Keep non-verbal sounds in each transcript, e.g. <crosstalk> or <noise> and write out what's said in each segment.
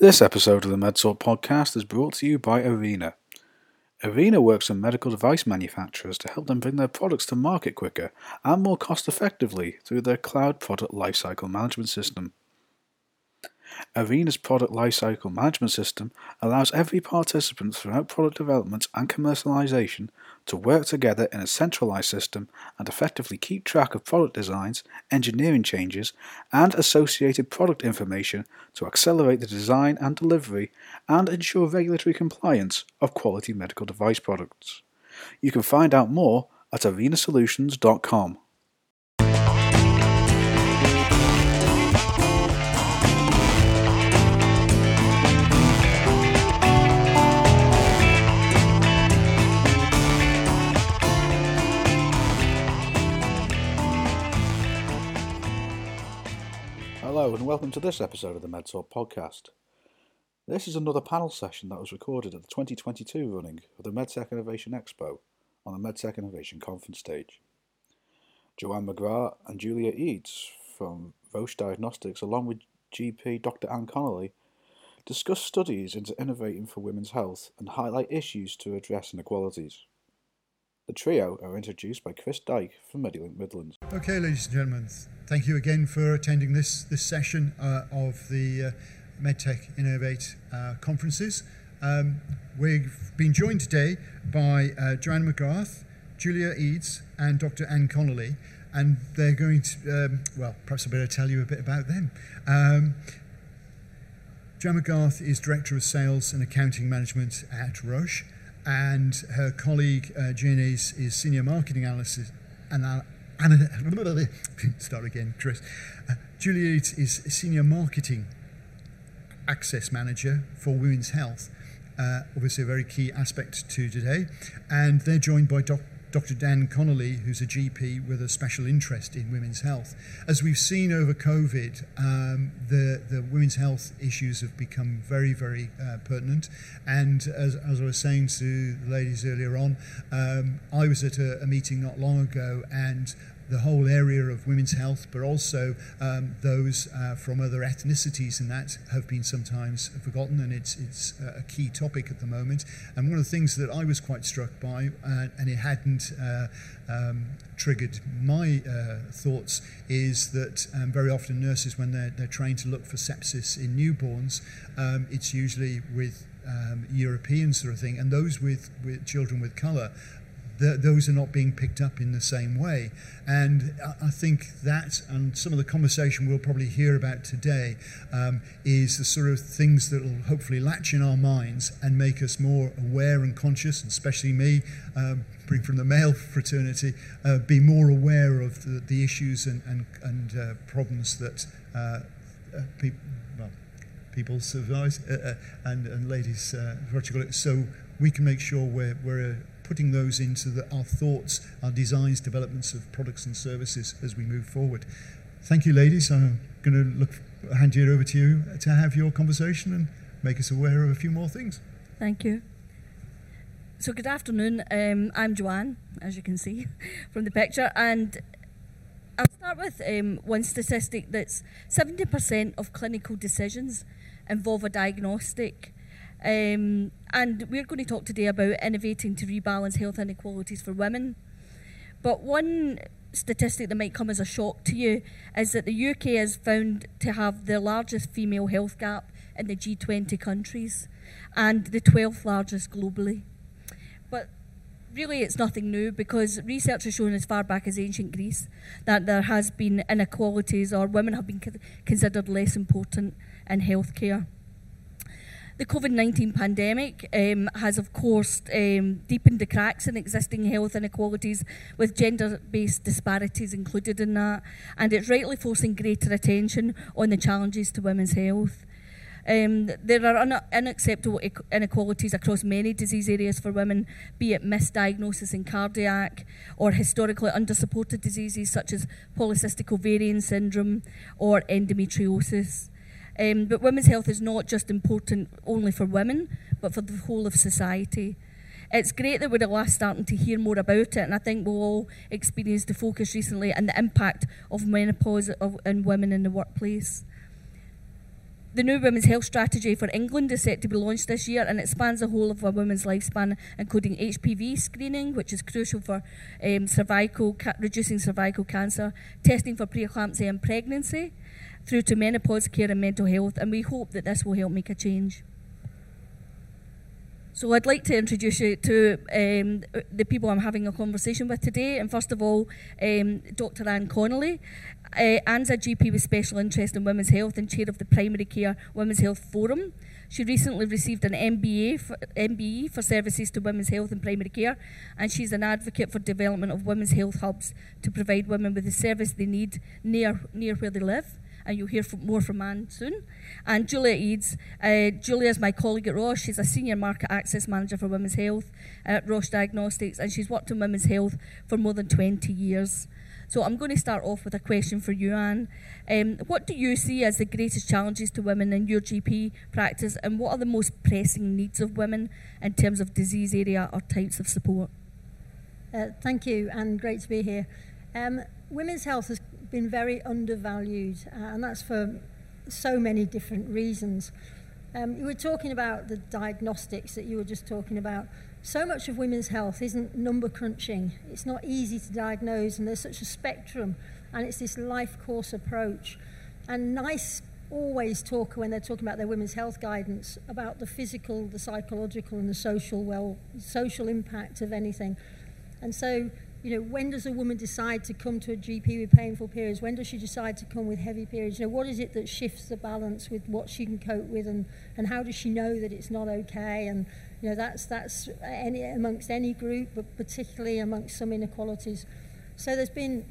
This episode of the MedSort podcast is brought to you by Arena. Arena works with medical device manufacturers to help them bring their products to market quicker and more cost effectively through their cloud product lifecycle management system. Arena's product lifecycle management system allows every participant throughout product development and commercialization to work together in a centralized system and effectively keep track of product designs, engineering changes, and associated product information to accelerate the design and delivery and ensure regulatory compliance of quality medical device products. You can find out more at arenasolutions.com. Hello, and welcome to this episode of the MedSort podcast. This is another panel session that was recorded at the 2022 running of the MedTech Innovation Expo on the MedTech Innovation Conference stage. Joanne McGrath and Julia Eades from Roche Diagnostics, along with GP Dr. Anne Connolly, discuss studies into innovating for women's health and highlight issues to address inequalities. The trio are introduced by Chris Dyke from Medilink Midlands. Okay, ladies and gentlemen, thank you again for attending this this session uh, of the uh, MedTech Innovate uh, conferences. Um, we've been joined today by uh, Joanne McGrath, Julia Eades, and Dr. Anne Connolly, and they're going to, um, well, perhaps I better tell you a bit about them. Um, Joanne McGrath is Director of Sales and Accounting Management at Roche and her colleague uh, is, is senior marketing analysis. Anal- anal- start again, Chris. Uh, Juliet is senior marketing access manager for women's health. Uh, obviously, a very key aspect to today. And they're joined by Dr. Dr. Anne Connolly, who's a GP with a special interest in women's health. As we've seen over COVID, um, the, the women's health issues have become very, very uh, pertinent. And as, as I was saying to the ladies earlier on, um, I was at a, a meeting not long ago and the whole area of women's health, but also um, those uh, from other ethnicities and that have been sometimes forgotten, and it's it's a key topic at the moment. And one of the things that I was quite struck by, uh, and it hadn't. Uh, um, triggered my uh, thoughts is that um, very often nurses, when they're, they're trained to look for sepsis in newborns, um, it's usually with um, European sort of thing, and those with, with children with colour the, those are not being picked up in the same way. And I, think that, and some of the conversation we'll probably hear about today, um, is the sort of things that will hopefully latch in our minds and make us more aware and conscious, and especially me, um, bring from the male <laughs> fraternity, uh, be more aware of the, the issues and, and, and uh, problems that uh, uh people, well, people survive, uh, uh, and, and ladies, so we can make sure we're, we're putting those into the, our thoughts, our designs, developments of products and services as we move forward. Thank you, ladies. I'm going to look hand you over to you to have your conversation and make us aware of a few more things. Thank you. So, good afternoon. Um, I'm Joanne, as you can see <laughs> from the picture, and I'll start with um, one statistic that's 70% of clinical decisions involve a diagnostic. Um, and we're going to talk today about innovating to rebalance health inequalities for women. But one statistic that might come as a shock to you is that the UK is found to have the largest female health gap in the G20 countries and the 12th largest globally. But really, it's nothing new because research has shown as far back as ancient Greece that there has been inequalities or women have been considered less important in healthcare. The COVID 19 pandemic um, has, of course, um, deepened the cracks in existing health inequalities, with gender based disparities included in that, and it's rightly forcing greater attention on the challenges to women's health. Um, there are un- unacceptable inequalities across many disease areas for women, be it misdiagnosis in cardiac or historically undersupported diseases such as polycystic ovarian syndrome or endometriosis. Um, but women's health is not just important only for women, but for the whole of society. It's great that we're at last starting to hear more about it, and I think we'll all experience the focus recently and the impact of menopause of, in women in the workplace. The new women's health strategy for England is set to be launched this year, and it spans the whole of a woman's lifespan, including HPV screening, which is crucial for um, cervical ca- reducing cervical cancer, testing for preeclampsia and pregnancy, through to menopause care and mental health. And we hope that this will help make a change. So I'd like to introduce you to um, the people I'm having a conversation with today. And first of all, um, Dr. Anne Connolly. Uh, Anne's a GP with special interest in women's health and chair of the Primary Care Women's Health Forum. She recently received an MBA for, MBE for services to women's health and primary care, and she's an advocate for development of women's health hubs to provide women with the service they need near near where they live and you'll hear from, more from Anne soon. And Julia Eades. Uh, Julia is my colleague at Roche. She's a senior market access manager for women's health at Roche Diagnostics, and she's worked in women's health for more than 20 years. So I'm going to start off with a question for you, Anne. Um, what do you see as the greatest challenges to women in your GP practice, and what are the most pressing needs of women in terms of disease area or types of support? Uh, thank you, and great to be here. Um, women's health has been very undervalued, uh, and that's for so many different reasons. Um, you were talking about the diagnostics that you were just talking about. So much of women's health isn't number crunching. It's not easy to diagnose, and there's such a spectrum, and it's this life course approach. And NICE always talk when they're talking about their women's health guidance about the physical, the psychological, and the social well, social impact of anything. And so you know, when does a woman decide to come to a GP with painful periods? When does she decide to come with heavy periods? You know, what is it that shifts the balance with what she can cope with, and, and how does she know that it's not okay? And you know, that's that's any amongst any group, but particularly amongst some inequalities. So there's been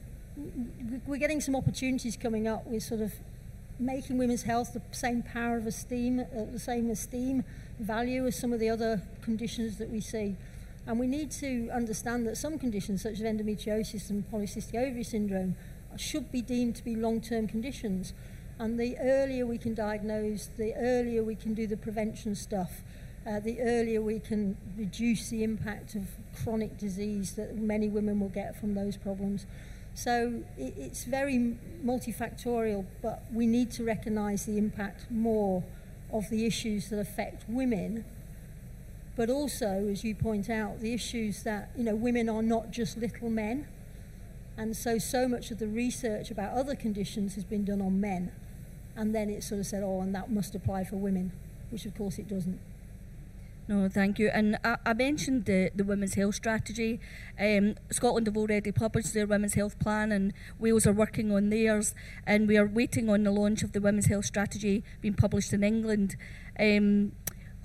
we're getting some opportunities coming up with sort of making women's health the same power of esteem, uh, the same esteem value as some of the other conditions that we see. And we need to understand that some conditions, such as endometriosis and polycystic ovary syndrome, should be deemed to be long-term conditions. And the earlier we can diagnose, the earlier we can do the prevention stuff, uh, the earlier we can reduce the impact of chronic disease that many women will get from those problems. So it, it's very multifactorial, but we need to recognise the impact more of the issues that affect women but also, as you point out, the issues that you know women are not just little men, and so so much of the research about other conditions has been done on men, and then it sort of said, oh, and that must apply for women, which of course it doesn't. No, thank you. And I, I mentioned the, the women's health strategy. Um, Scotland have already published their women's health plan, and Wales are working on theirs. And we are waiting on the launch of the women's health strategy being published in England. Um,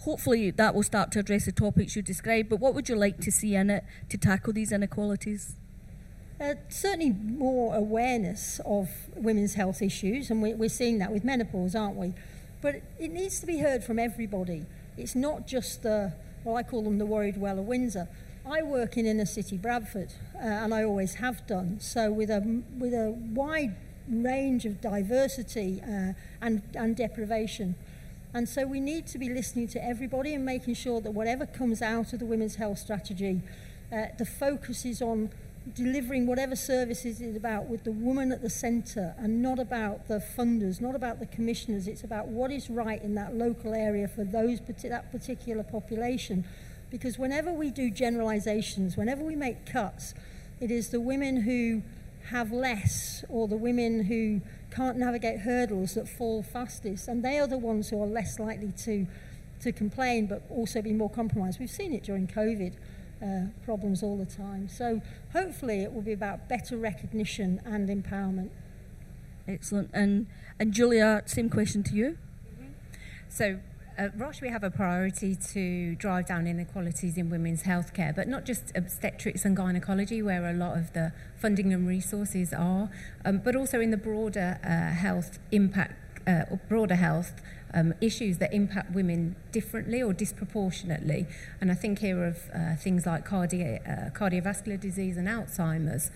hopefully that will start to address the topics you described, but what would you like to see in it to tackle these inequalities? Uh, certainly more awareness of women's health issues, and we, we're seeing that with menopause, aren't we? But it needs to be heard from everybody. It's not just the, well, I call them the worried well of Windsor. I work in inner city Bradford, uh, and I always have done. So with a with a wide range of diversity uh, and and deprivation. And so we need to be listening to everybody and making sure that whatever comes out of the women's health strategy, uh, the focus is on delivering whatever services is about with the woman at the centre and not about the funders, not about the commissioners. It's about what is right in that local area for those that particular population. Because whenever we do generalisations, whenever we make cuts, it is the women who have less or the women who can't navigate hurdles that fall fastest. And they are the ones who are less likely to, to complain but also be more compromised. We've seen it during COVID. Uh, problems all the time. So hopefully it will be about better recognition and empowerment. Excellent. And and Julia, same question to you. Mm-hmm. So at Roche, we have a priority to drive down inequalities in women's healthcare, but not just obstetrics and gynecology, where a lot of the funding and resources are, um, but also in the broader uh, health impact, uh, broader health um, issues that impact women differently or disproportionately. And I think here of uh, things like uh, cardiovascular disease and Alzheimer's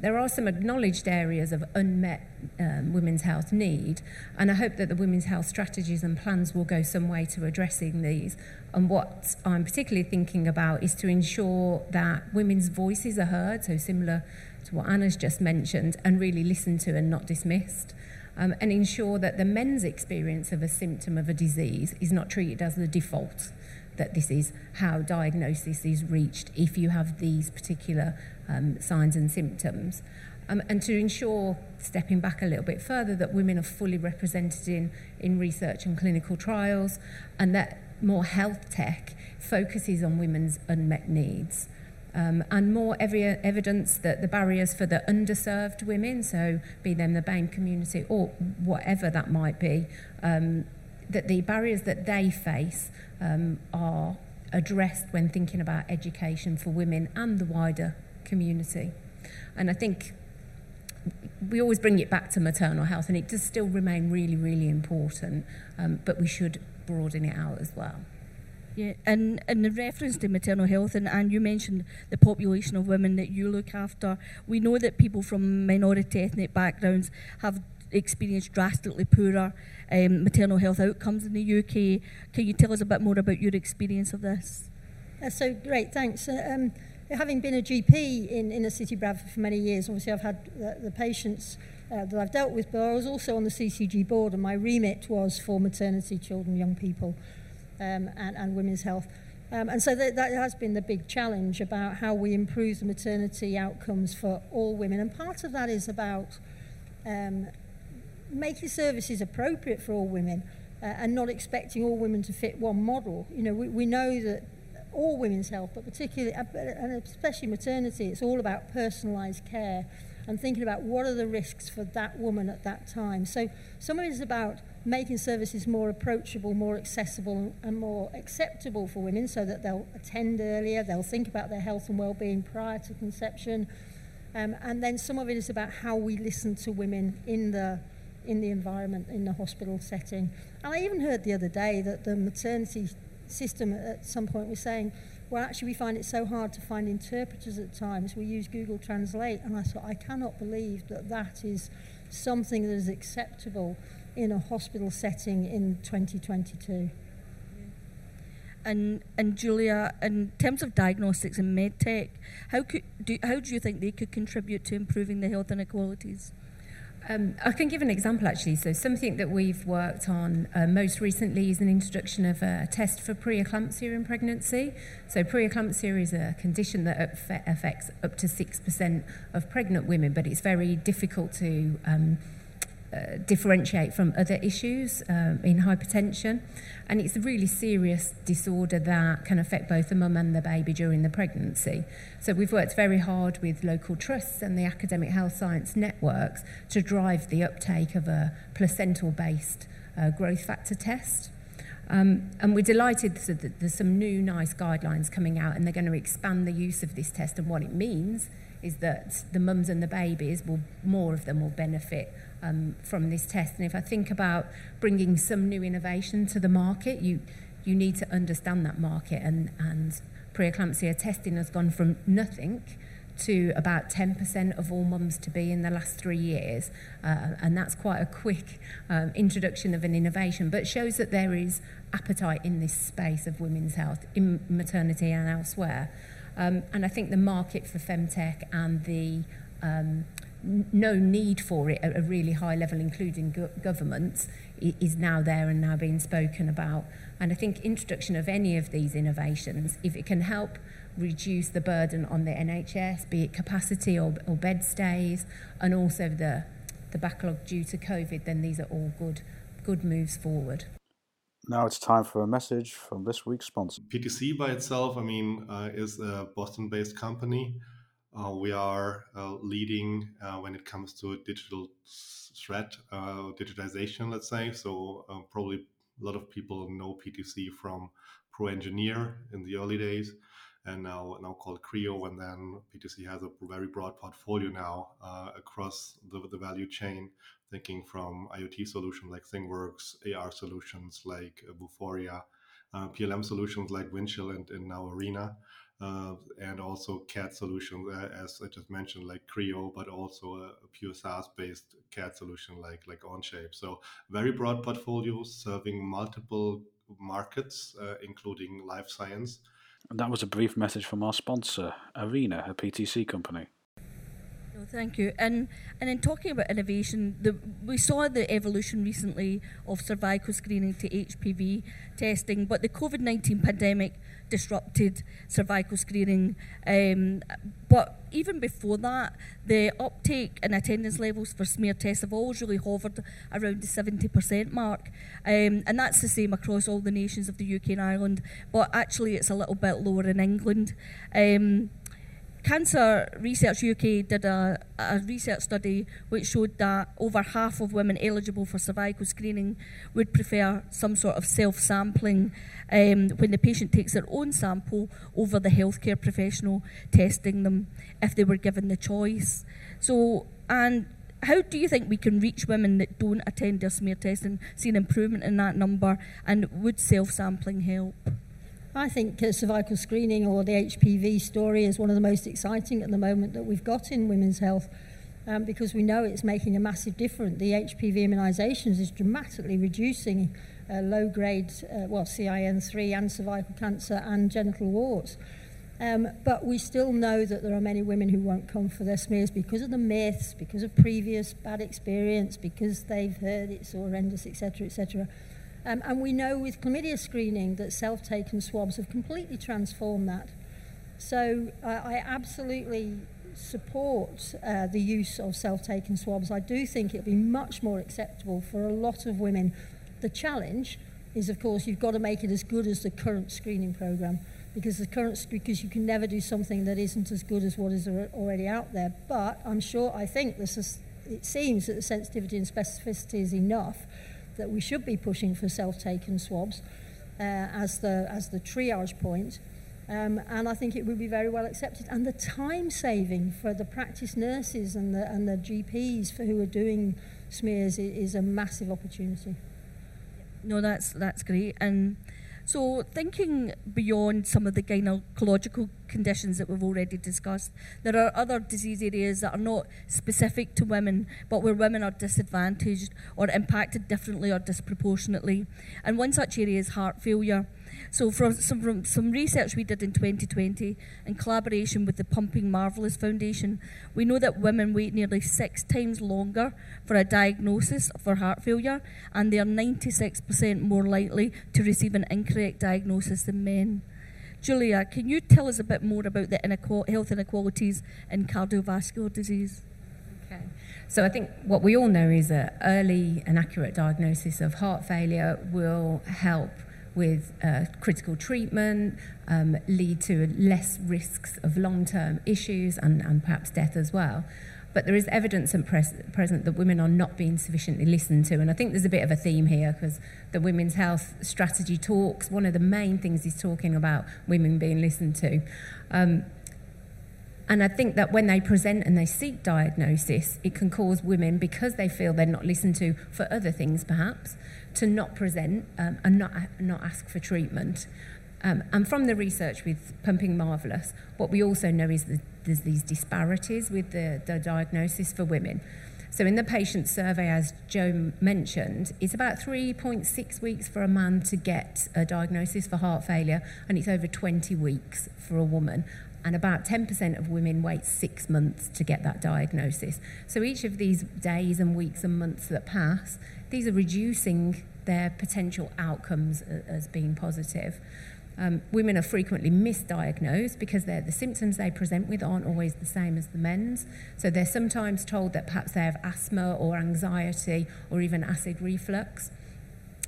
there are some acknowledged areas of unmet um, women's health need, and I hope that the women's health strategies and plans will go some way to addressing these. And what I'm particularly thinking about is to ensure that women's voices are heard, so similar to what Anna's just mentioned, and really listened to and not dismissed. um, and ensure that the men's experience of a symptom of a disease is not treated as the default, that this is how diagnosis is reached if you have these particular um, signs and symptoms. Um, and to ensure, stepping back a little bit further, that women are fully represented in, in research and clinical trials, and that more health tech focuses on women's unmet needs. Um, and more ev- evidence that the barriers for the underserved women, so be them the BAME community or whatever that might be, um, that the barriers that they face um, are addressed when thinking about education for women and the wider community. And I think we always bring it back to maternal health, and it does still remain really, really important, um, but we should broaden it out as well. Yeah, and in reference to maternal health, and, and you mentioned the population of women that you look after, we know that people from minority ethnic backgrounds have experienced drastically poorer um, maternal health outcomes in the UK. Can you tell us a bit more about your experience of this? So great, thanks. Uh, um, having been a GP in inner city Bradford for many years, obviously I've had the, the patients uh, that I've dealt with, but I was also on the CCG board, and my remit was for maternity, children, young people um, and, and women's health. Um, and so that, that has been the big challenge about how we improve the maternity outcomes for all women. And part of that is about um, making services appropriate for all women uh, and not expecting all women to fit one model. You know, we, we know that all women's health, but particularly, uh, and especially maternity, it's all about personalised care and thinking about what are the risks for that woman at that time. So some of it is about making services more approachable, more accessible, and more acceptable for women so that they'll attend earlier, they'll think about their health and well-being prior to conception. Um, and then some of it is about how we listen to women in the in the environment in the hospital setting. And I even heard the other day that the maternity system at some point was saying, well, actually, we find it so hard to find interpreters at times. We use Google Translate, and I thought, I cannot believe that that is something that is acceptable in a hospital setting in 2022. And and Julia, in terms of diagnostics and medtech, how could do how do you think they could contribute to improving the health inequalities? Um, I can give an example actually. So, something that we've worked on uh, most recently is an introduction of a test for preeclampsia in pregnancy. So, preeclampsia is a condition that affects up to 6% of pregnant women, but it's very difficult to um, differentiate from other issues um, in hypertension. And it's a really serious disorder that can affect both the mum and the baby during the pregnancy. So we've worked very hard with local trusts and the academic health science networks to drive the uptake of a placental based uh, growth factor test. Um, and we're delighted that there's some new nice guidelines coming out and they're going to expand the use of this test and what it means is that the mums and the babies will more of them will benefit um, from this test. And if I think about bringing some new innovation to the market, you you need to understand that market. And and preeclampsia testing has gone from nothing to about 10% of all mums to be in the last three years. Uh, and that's quite a quick um, introduction of an innovation, but shows that there is appetite in this space of women's health, in maternity and elsewhere. Um, and I think the market for femtech and the um, no need for it at a really high level, including go- governments, is now there and now being spoken about. And I think introduction of any of these innovations, if it can help reduce the burden on the NHS, be it capacity or, or bed stays, and also the the backlog due to COVID, then these are all good good moves forward. Now it's time for a message from this week's sponsor. PTC by itself, I mean, uh, is a Boston-based company uh, we are uh, leading uh, when it comes to digital thread uh, digitization, let's say. So uh, probably a lot of people know PTC from Pro Engineer in the early days, and now now called Creo. And then PTC has a very broad portfolio now across the, the value chain, thinking from IoT solutions like ThingWorx, AR solutions like Vuforia, PLM solutions like Windchill and, and now Arena uh, and also CAD solutions, uh, as I just mentioned, like Creo, but also a, a pure SaaS-based CAD solution like like OnShape. So very broad portfolio serving multiple markets, uh, including life science. And that was a brief message from our sponsor, Arena, a PTC company. Thank you. And and in talking about innovation, the, we saw the evolution recently of cervical screening to HPV testing, but the COVID nineteen pandemic disrupted cervical screening. Um, but even before that, the uptake and attendance levels for smear tests have always really hovered around the 70% mark. Um, and that's the same across all the nations of the UK and Ireland, but actually it's a little bit lower in England. Um, Cancer Research UK did a, a research study which showed that over half of women eligible for cervical screening would prefer some sort of self sampling um, when the patient takes their own sample over the healthcare professional testing them if they were given the choice. So, and how do you think we can reach women that don't attend their smear test and see an improvement in that number? And would self sampling help? I think uh, cervical screening or the HPV story is one of the most exciting at the moment that we've got in women's health um, because we know it's making a massive difference. The HPV immunisations is dramatically reducing uh, low grade, uh, well, CIN3 and cervical cancer and genital warts. Um, but we still know that there are many women who won't come for their smears because of the myths, because of previous bad experience, because they've heard it's horrendous, etc., etc. Um, and we know with chlamydia screening that self-taken swabs have completely transformed that. So uh, I absolutely support uh, the use of self-taken swabs. I do think it'll be much more acceptable for a lot of women. The challenge is, of course, you've got to make it as good as the current screening program because the current because you can never do something that isn't as good as what is already out there. But I'm sure, I think this is, it seems that the sensitivity and specificity is enough that we should be pushing for self-taken swabs uh, as the as the triage point. Um, and I think it would be very well accepted. And the time saving for the practice nurses and the and the GPs for who are doing smears is, is a massive opportunity. No, that's that's great. And so, thinking beyond some of the gynecological conditions that we've already discussed, there are other disease areas that are not specific to women, but where women are disadvantaged or impacted differently or disproportionately. And one such area is heart failure. So, from some, from some research we did in 2020 in collaboration with the Pumping Marvellous Foundation, we know that women wait nearly six times longer for a diagnosis for heart failure, and they are 96% more likely to receive an incorrect diagnosis than men. Julia, can you tell us a bit more about the inequal- health inequalities in cardiovascular disease? Okay. So I think what we all know is that early and accurate diagnosis of heart failure will help with uh, critical treatment, um, lead to less risks of long term issues and, and perhaps death as well. But there is evidence at pres- present that women are not being sufficiently listened to. And I think there's a bit of a theme here because the Women's Health Strategy talks, one of the main things is talking about women being listened to. Um, and I think that when they present and they seek diagnosis, it can cause women, because they feel they're not listened to for other things perhaps, to not present um, and not, not ask for treatment. Um, and from the research with Pumping Marvellous, what we also know is that there's these disparities with the, the diagnosis for women. So in the patient survey, as Joe mentioned, it's about 3.6 weeks for a man to get a diagnosis for heart failure, and it's over 20 weeks for a woman. And about 10% of women wait six months to get that diagnosis. So each of these days and weeks and months that pass, these are reducing their potential outcomes as being positive. Um, women are frequently misdiagnosed because the symptoms they present with aren't always the same as the men's. So they're sometimes told that perhaps they have asthma or anxiety or even acid reflux.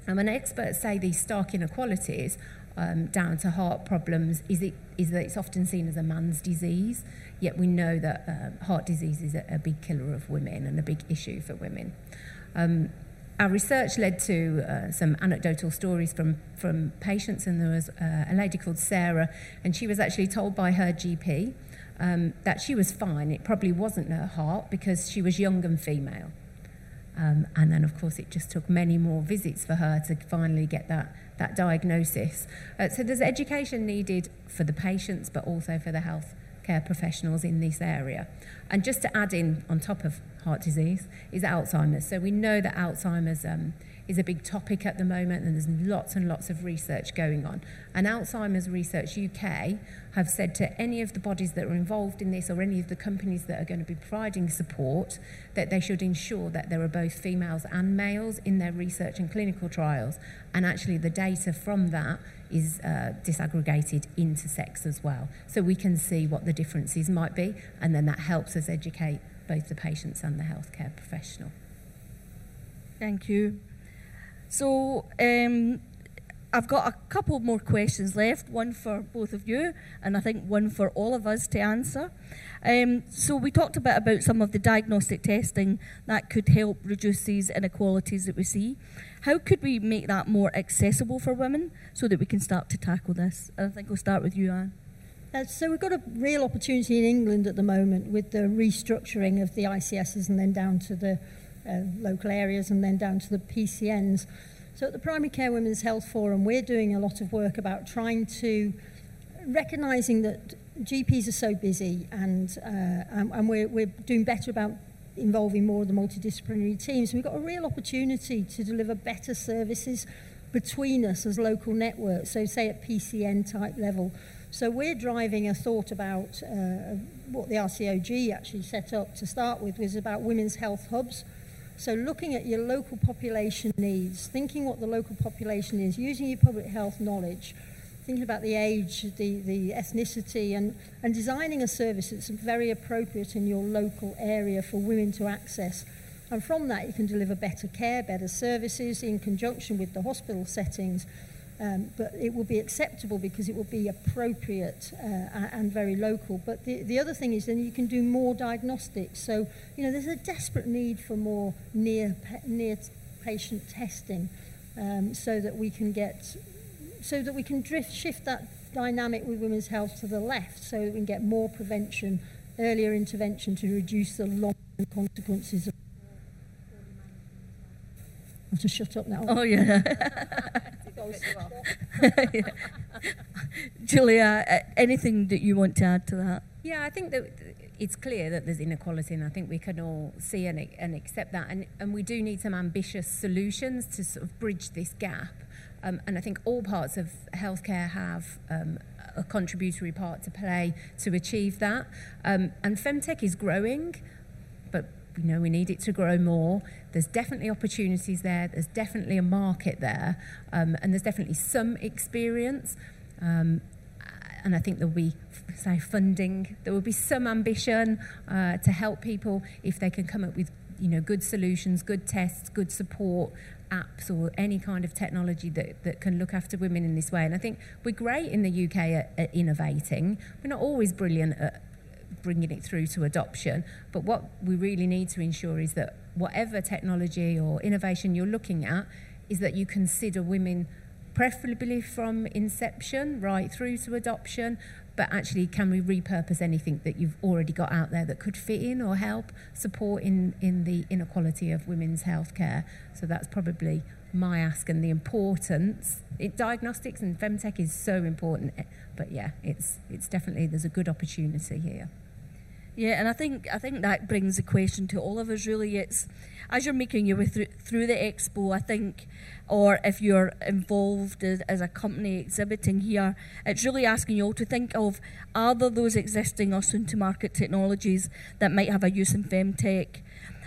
Um, and experts say these stark inequalities um, down to heart problems is, it, is that it's often seen as a man's disease, yet we know that uh, heart disease is a, a, big killer of women and a big issue for women. Um, our research led to uh, some anecdotal stories from, from patients, and there was uh, a lady called Sarah, and she was actually told by her GP um, that she was fine. It probably wasn't her heart because she was young and female. Um, and then, of course, it just took many more visits for her to finally get that, that diagnosis. Uh, so there's education needed for the patients, but also for the healthcare professionals in this area. And just to add in on top of heart disease is Alzheimer's. So we know that Alzheimer's um, is a big topic at the moment, and there's lots and lots of research going on. And Alzheimer's Research UK have said to any of the bodies that are involved in this or any of the companies that are going to be providing support that they should ensure that there are both females and males in their research and clinical trials. And actually, the data from that is uh, disaggregated into sex as well. So we can see what the differences might be, and then that helps us educate both the patients and the healthcare professional. Thank you. So um, I've got a couple more questions left, one for both of you, and I think one for all of us to answer. Um, so we talked a bit about some of the diagnostic testing that could help reduce these inequalities that we see. How could we make that more accessible for women so that we can start to tackle this? And I think we'll start with you, Anne. Uh, so we've got a real opportunity in England at the moment with the restructuring of the ICSs and then down to the uh, local areas and then down to the PCNs. So at the Primary Care Women's Health Forum, we're doing a lot of work about trying to recognising that GPs are so busy and, uh, and, and we're, we're doing better about involving more of the multidisciplinary teams. We've got a real opportunity to deliver better services between us as local networks, so say at PCN type level. So we're driving a thought about uh, what the RCOG actually set up to start with was about women's health hubs. So looking at your local population needs, thinking what the local population is, using your public health knowledge, thinking about the age, the, the ethnicity, and, and designing a service that's very appropriate in your local area for women to access. And from that, you can deliver better care, better services in conjunction with the hospital settings. Um, but it will be acceptable because it will be appropriate uh, and very local. But the, the other thing is then you can do more diagnostics. So, you know, there's a desperate need for more near, near patient testing um, so that we can get, so that we can drift, shift that dynamic with women's health to the left so that we can get more prevention, earlier intervention to reduce the long-term consequences of I have to shut up now. Oh, yeah. <laughs> <laughs> Julia, anything that you want to add to that? Yeah, I think that it's clear that there's inequality, and I think we can all see and, and accept that. And, and we do need some ambitious solutions to sort of bridge this gap. Um, and I think all parts of healthcare have um, a contributory part to play to achieve that. Um, and Femtech is growing, you know we need it to grow more. There's definitely opportunities there. There's definitely a market there, um, and there's definitely some experience. Um, and I think there'll be, say, funding. There will be some ambition uh, to help people if they can come up with, you know, good solutions, good tests, good support, apps, or any kind of technology that, that can look after women in this way. And I think we're great in the UK at, at innovating. We're not always brilliant at bringing it through to adoption, but what we really need to ensure is that whatever technology or innovation you're looking at, is that you consider women preferably from inception right through to adoption, but actually can we repurpose anything that you've already got out there that could fit in or help support in, in the inequality of women's healthcare? So that's probably my ask and the importance. It, diagnostics and femtech is so important, eh, but yeah, it's it's definitely there's a good opportunity here. Yeah, and I think I think that brings a question to all of us. Really, it's as you're making your way through, through the expo. I think, or if you're involved as, as, a company exhibiting here, it's really asking you all to think of are there those existing or soon-to-market technologies that might have a use in femtech?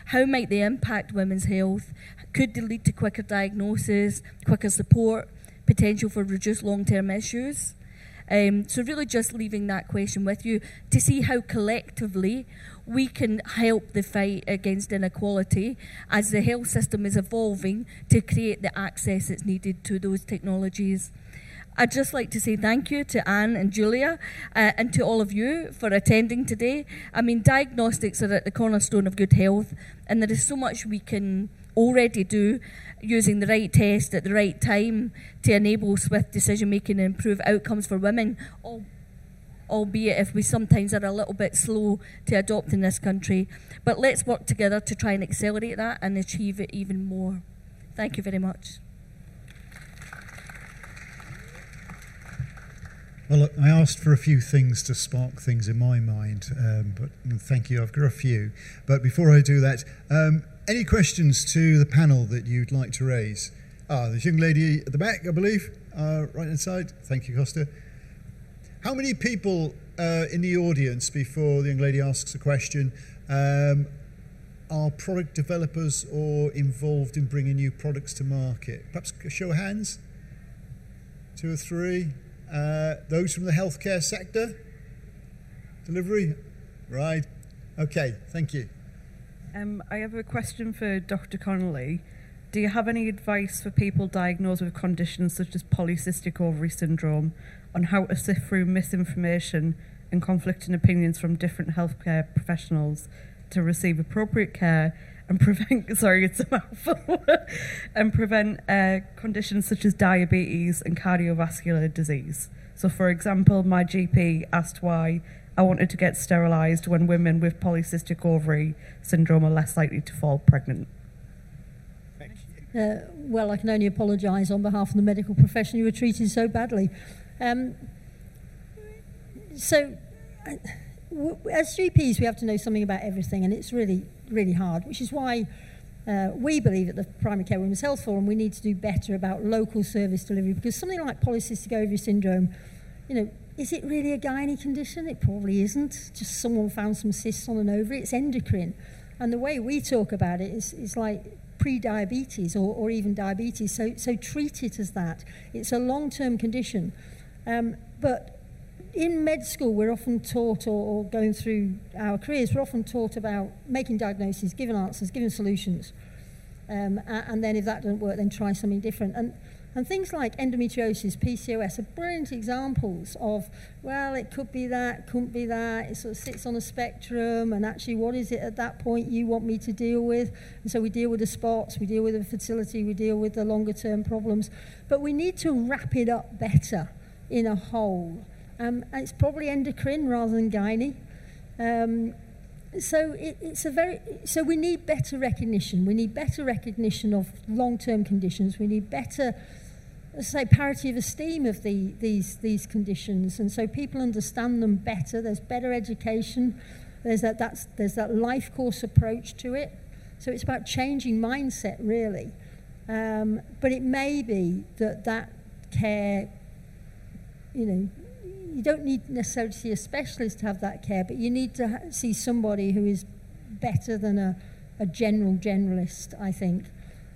How might they impact women's health? Could they lead to quicker diagnosis, quicker support, potential for reduced long-term issues? Um, so, really, just leaving that question with you to see how collectively we can help the fight against inequality as the health system is evolving to create the access that's needed to those technologies. I'd just like to say thank you to Anne and Julia uh, and to all of you for attending today. I mean, diagnostics are at the cornerstone of good health, and there is so much we can already do using the right test at the right time to enable swift decision making and improve outcomes for women, albeit if we sometimes are a little bit slow to adopt in this country. But let's work together to try and accelerate that and achieve it even more. Thank you very much. Well, look, I asked for a few things to spark things in my mind, um, but thank you. I've got a few. But before I do that, um, any questions to the panel that you'd like to raise? Ah, this young lady at the back, I believe, uh, right inside. Thank you, Costa. How many people uh, in the audience, before the young lady asks a question, um, are product developers or involved in bringing new products to market? Perhaps a show of hands? Two or three? Uh, those from the healthcare sector? Delivery? Right. Okay, thank you. Um, I have a question for Dr. Connolly. Do you have any advice for people diagnosed with conditions such as polycystic ovary syndrome on how to sift through misinformation and conflicting opinions from different healthcare professionals to receive appropriate care and prevent <laughs> sorry it's a mouthful <laughs> and prevent uh, conditions such as diabetes and cardiovascular disease so for example my gp asked why i wanted to get sterilized when women with polycystic ovary syndrome are less likely to fall pregnant uh, well, I can only apologise on behalf of the medical profession. You were treated so badly. Um, so, uh, as GPs, we have to know something about everything, and it's really, really hard, which is why uh, we believe at the Primary Care Women's Health Forum we need to do better about local service delivery because something like polycystic ovary syndrome, you know, is it really a gynae condition? It probably isn't. Just someone found some cysts on an ovary. It's endocrine. And the way we talk about it is, is like pre-diabetes or, or even diabetes. So, so treat it as that. It's a long-term condition. Um, but in med school, we're often taught, or, or going through our careers, we're often taught about making diagnoses, giving answers, giving solutions. Um, and then if that doesn't work, then try something different. And, and things like endometriosis, PCOS are brilliant examples of, well, it could be that, couldn't be that, it sort of sits on a spectrum, and actually, what is it at that point you want me to deal with? And so we deal with the spots, we deal with the fertility, we deal with the longer term problems. But we need to wrap it up better in a whole. Um, it's probably endocrine rather than gynae. Um, so it, it's a very so we need better recognition. We need better recognition of long-term conditions. We need better, say, parity of esteem of the, these these conditions, and so people understand them better. There's better education. There's that that's there's that life course approach to it. So it's about changing mindset really. Um, but it may be that that care, you know, you don't need necessarily to see a specialist to have that care, but you need to see somebody who is better than a, a general generalist, I think.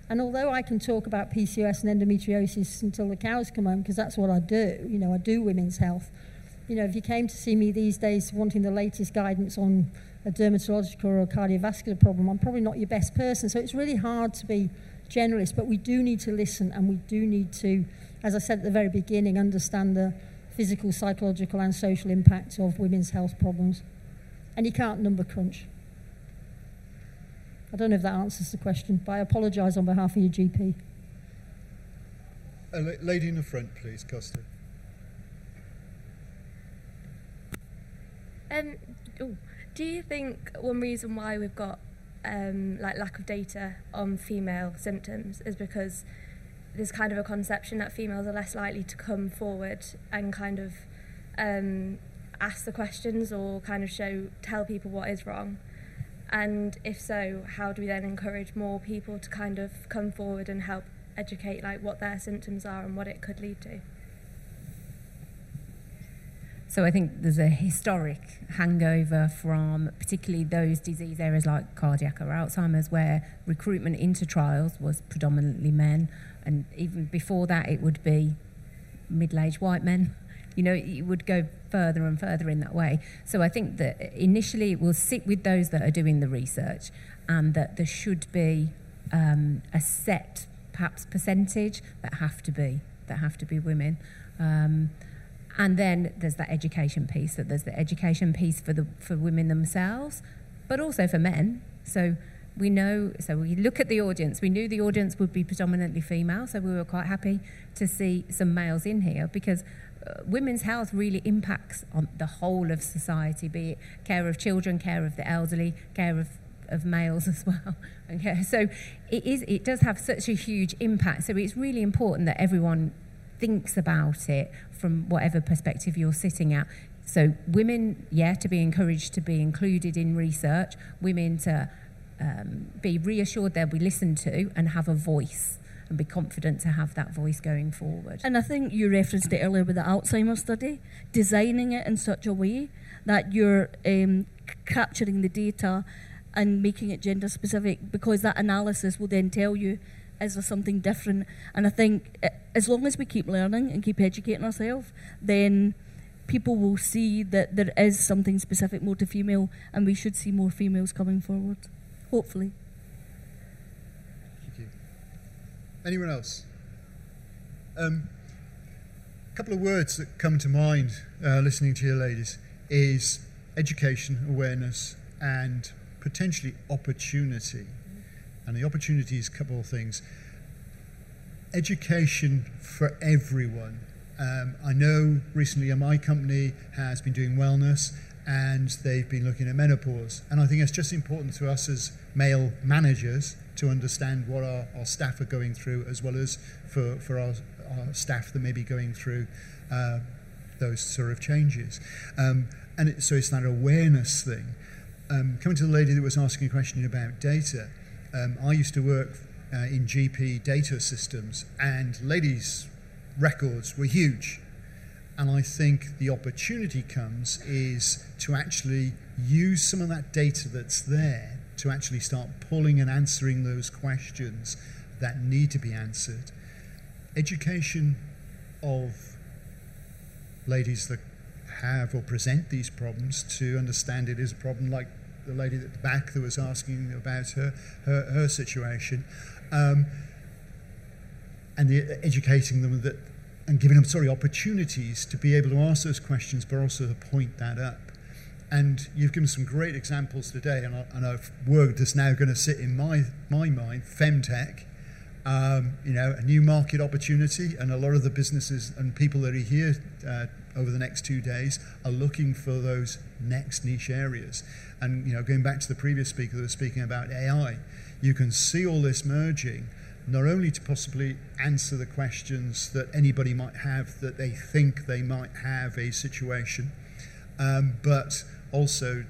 And although I can talk about PCOS and endometriosis until the cows come home, because that's what I do, you know, I do women's health. You know, if you came to see me these days wanting the latest guidance on a dermatological or a cardiovascular problem, I'm probably not your best person. So it's really hard to be generalist, but we do need to listen and we do need to, as I said at the very beginning, understand the physical, psychological, and social impacts of women's health problems. And you can't number crunch. I don't know if that answers the question, but I apologise on behalf of your GP. A lady in the front, please, Costa. Um, ooh, do you think one reason why we've got um, like lack of data on female symptoms is because there's kind of a conception that females are less likely to come forward and kind of um, ask the questions or kind of show tell people what is wrong. And if so how do we then encourage more people to kind of come forward and help educate like what their symptoms are and what it could lead to? So I think there's a historic hangover from particularly those disease areas like cardiac or Alzheimer's, where recruitment into trials was predominantly men, and even before that, it would be middle-aged white men. You know, it would go further and further in that way. So I think that initially it will sit with those that are doing the research, and that there should be um, a set, perhaps percentage that have to be that have to be women. Um, and then there's that education piece that there's the education piece for the for women themselves but also for men so we know so we look at the audience. We knew the audience would be predominantly female so we were quite happy to see some males in here because uh, women's health really impacts on the whole of society be it care of children care of the elderly care of of males <laughs> as well okay? So it is it does have such a huge impact. So it's really important that everyone thinks about it from whatever perspective you're sitting at. So, women, yeah, to be encouraged to be included in research, women to um, be reassured they'll be listened to and have a voice and be confident to have that voice going forward. And I think you referenced it earlier with the Alzheimer's study, designing it in such a way that you're um, capturing the data and making it gender specific because that analysis will then tell you is there something different. And I think uh, as long as we keep learning and keep educating ourselves, then people will see that there is something specific more to female and we should see more females coming forward. Hopefully. Thank you. Anyone else? Um, a couple of words that come to mind uh, listening to you ladies is education, awareness, and potentially opportunity. And the opportunity is a couple of things. Education for everyone. Um, I know recently my company has been doing wellness and they've been looking at menopause. And I think it's just important to us as male managers to understand what our, our staff are going through, as well as for, for our, our staff that may be going through uh, those sort of changes. Um, and it, so it's that awareness thing. Um, coming to the lady that was asking a question about data, um, I used to work uh, in GP data systems, and ladies' records were huge. And I think the opportunity comes is to actually use some of that data that's there to actually start pulling and answering those questions that need to be answered. Education of ladies that have or present these problems to understand it is a problem like the lady at the back that was asking about her, her, her situation. Um, and the, educating them that and giving them sorry opportunities to be able to ask those questions, but also to point that up. And you've given some great examples today, and, I, and a word that's now going to sit in my my mind, femtech. Um, you know, a new market opportunity, and a lot of the businesses and people that are here uh, over the next two days are looking for those next niche areas. And you know, going back to the previous speaker that was speaking about AI, you can see all this merging not only to possibly answer the questions that anybody might have that they think they might have a situation, um, but also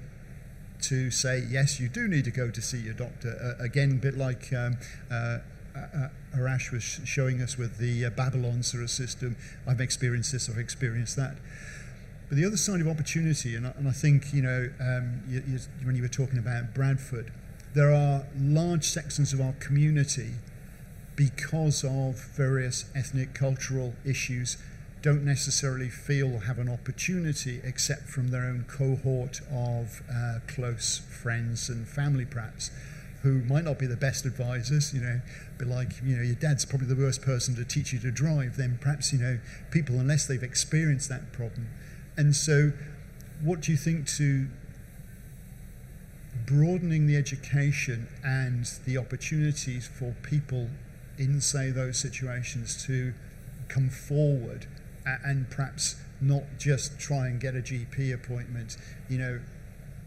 to say, yes, you do need to go to see your doctor. Uh, again, a bit like um, uh, uh, Arash was showing us with the uh, Babylon sort of system. I've experienced this, I've experienced that. But the other side of opportunity, and I, and I think, you know, um, you, you, when you were talking about Bradford, there are large sections of our community because of various ethnic cultural issues don't necessarily feel or have an opportunity except from their own cohort of uh, close friends and family perhaps who might not be the best advisors you know but like you know your dad's probably the worst person to teach you to drive then perhaps you know people unless they've experienced that problem. And so what do you think to broadening the education and the opportunities for people in, say, those situations to come forward and perhaps not just try and get a GP appointment. You know,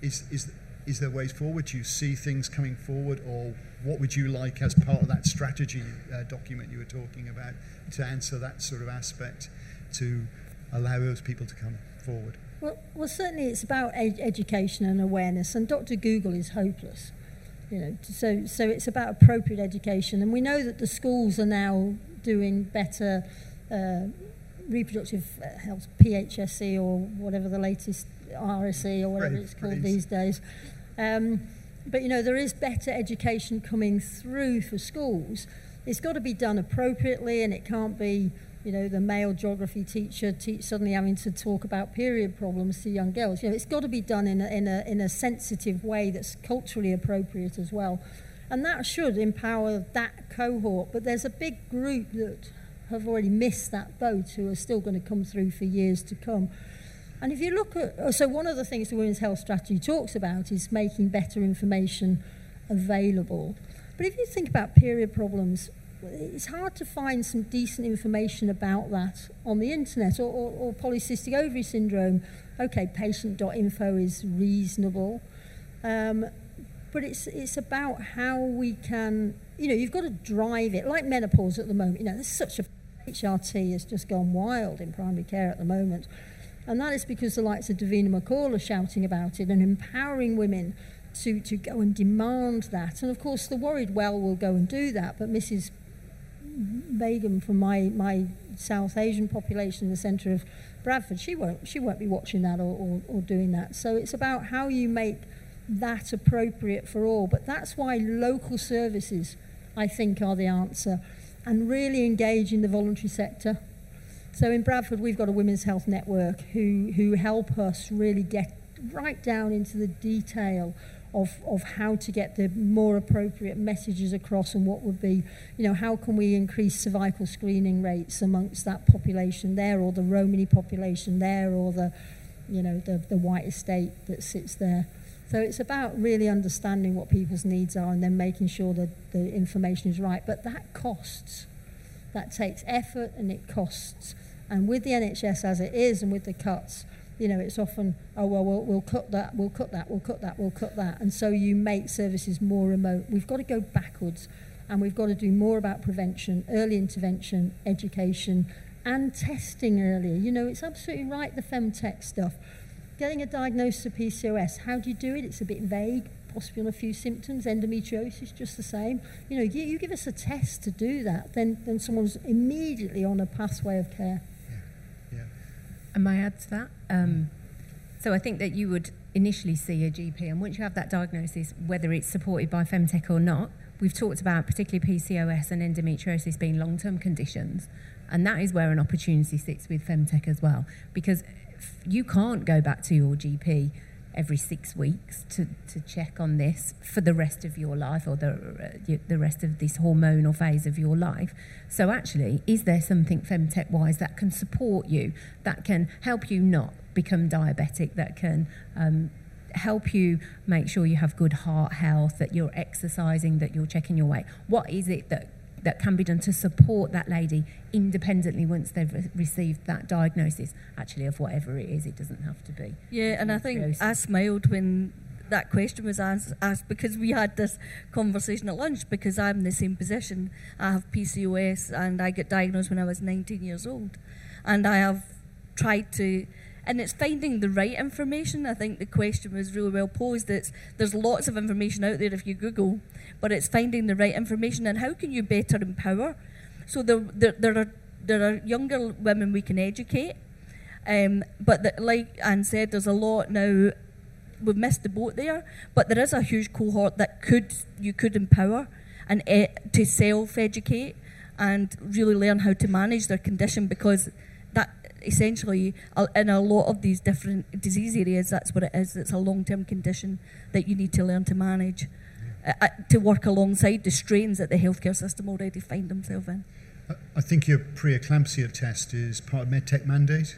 is, is, is there ways forward? Do you see things coming forward, or what would you like as part of that strategy uh, document you were talking about to answer that sort of aspect to allow those people to come forward? Well, well certainly it's about ed- education and awareness, and Dr. Google is hopeless. You know, so so it's about appropriate education, and we know that the schools are now doing better uh, reproductive health PHSE or whatever the latest RSE or whatever it's called these days. Um, but you know there is better education coming through for schools. It's got to be done appropriately, and it can't be you know, the male geography teacher teach, suddenly having to talk about period problems to young girls. You know, it's got to be done in a, in, a, in a sensitive way that's culturally appropriate as well. And that should empower that cohort. But there's a big group that have already missed that boat who are still going to come through for years to come. And if you look at, uh, so one of the things the Women's Health Strategy talks about is making better information available. But if you think about period problems, it's hard to find some decent information about that on the internet or, or, or polycystic ovary syndrome. Okay, patient.info is reasonable, um, but it's it's about how we can, you know, you've got to drive it. Like menopause at the moment, you know, there's such a HRT has just gone wild in primary care at the moment, and that is because the likes of Davina McCall are shouting about it and empowering women to, to go and demand that. And of course, the worried well will go and do that, but Mrs. Begum from my, my South Asian population in the centre of Bradford, she won't, she won't be watching that or, or, or doing that. So it's about how you make that appropriate for all. But that's why local services, I think, are the answer. And really engage in the voluntary sector. So in Bradford, we've got a women's health network who, who help us really get right down into the detail of, of how to get the more appropriate messages across and what would be, you know, how can we increase cervical screening rates amongst that population there or the Romany population there or the, you know, the, the white estate that sits there. So it's about really understanding what people's needs are and then making sure that the information is right. But that costs. That takes effort and it costs. And with the NHS as it is and with the cuts, you know, it's often, oh, well, well, we'll cut that, we'll cut that, we'll cut that, we'll cut that. And so you make services more remote. We've got to go backwards and we've got to do more about prevention, early intervention, education, and testing earlier. You know, it's absolutely right, the femtech stuff. Getting a diagnosis of PCOS, how do you do it? It's a bit vague, possibly on a few symptoms. Endometriosis, just the same. You know, you, you give us a test to do that, then, then someone's immediately on a pathway of care. May I add to that? Um, so I think that you would initially see a GP, and once you have that diagnosis, whether it's supported by Femtech or not, we've talked about particularly PCOS and endometriosis being long term conditions, and that is where an opportunity sits with Femtech as well, because you can't go back to your GP every six weeks to, to check on this for the rest of your life or the, uh, the rest of this hormonal phase of your life. So, actually, is there something femtech wise that can support you, that can help you not become diabetic, that can um, help you make sure you have good heart health, that you're exercising, that you're checking your weight? What is it that that can be done to support that lady independently once they've re- received that diagnosis, actually, of whatever it is. It doesn't have to be. Yeah, and I think I smiled when that question was asked, asked because we had this conversation at lunch because I'm in the same position. I have PCOS and I get diagnosed when I was 19 years old. And I have tried to and it's finding the right information. I think the question was really well posed. It's there's lots of information out there if you Google, but it's finding the right information and how can you better empower. So there, there, there are there are younger women we can educate, um, but the, like Anne said, there's a lot now. We've missed the boat there, but there is a huge cohort that could you could empower and uh, to self-educate and really learn how to manage their condition because essentially in a lot of these different disease areas that's what it is. It's a long-term condition that you need to learn to manage uh, to work alongside the strains that the healthcare system already find themselves in. I think your preeclampsia test is part of MedTech mandate?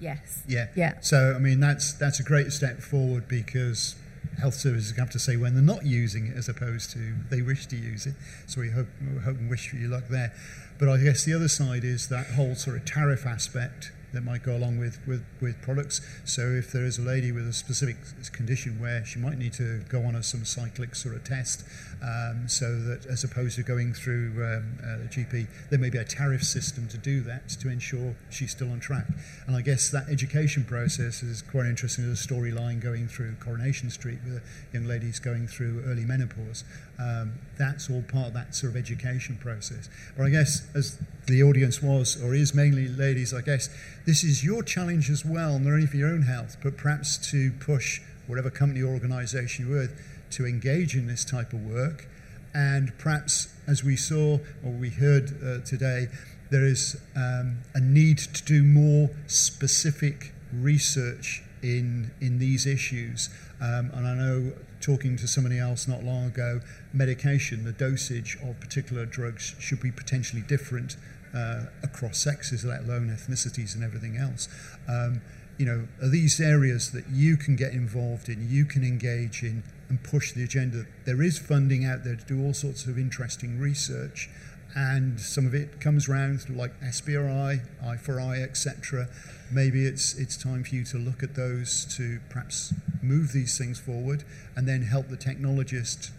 Yes. Yeah. Yeah. So I mean that's that's a great step forward because health services have to say when they're not using it as opposed to they wish to use it. So we hope, hope and wish for you luck there. But I guess the other side is that whole sort of tariff aspect that might go along with, with, with products. So if there is a lady with a specific condition where she might need to go on a, some cyclics or a test, um, so that as opposed to going through um, uh, a GP, there may be a tariff system to do that to ensure she's still on track. And I guess that education process is quite interesting. There's a storyline going through Coronation Street with young ladies going through early menopause. Um, that's all part of that sort of education process. But I guess as the audience was or is mainly ladies, I guess this is your challenge as well, not only for your own health, but perhaps to push whatever company or organization you're with to engage in this type of work. And perhaps, as we saw or we heard uh, today, there is um, a need to do more specific research in, in these issues. Um, and I know talking to somebody else not long ago, medication, the dosage of particular drugs should be potentially different uh, across sexes, let alone ethnicities and everything else. Um, you know, are these areas that you can get involved in, you can engage in and push the agenda? There is funding out there to do all sorts of interesting research, and some of it comes around like SBRI, I4I, etc. Maybe it's it's time for you to look at those to perhaps move these things forward, and then help the technologist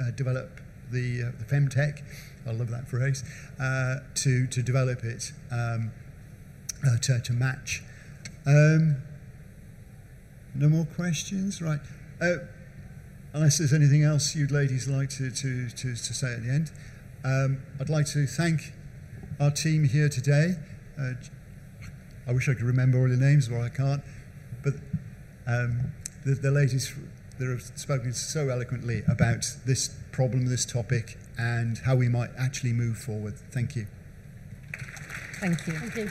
uh, develop the uh, the femtech. I love that phrase uh, to to develop it um, uh, to to match um, no more questions? Right. Uh, unless there's anything else you'd ladies like to, to, to, to say at the end, um, I'd like to thank our team here today. Uh, I wish I could remember all the names, but I can't. But um, the, the ladies that have spoken so eloquently about this problem, this topic, and how we might actually move forward. Thank you. Thank you. Thank you.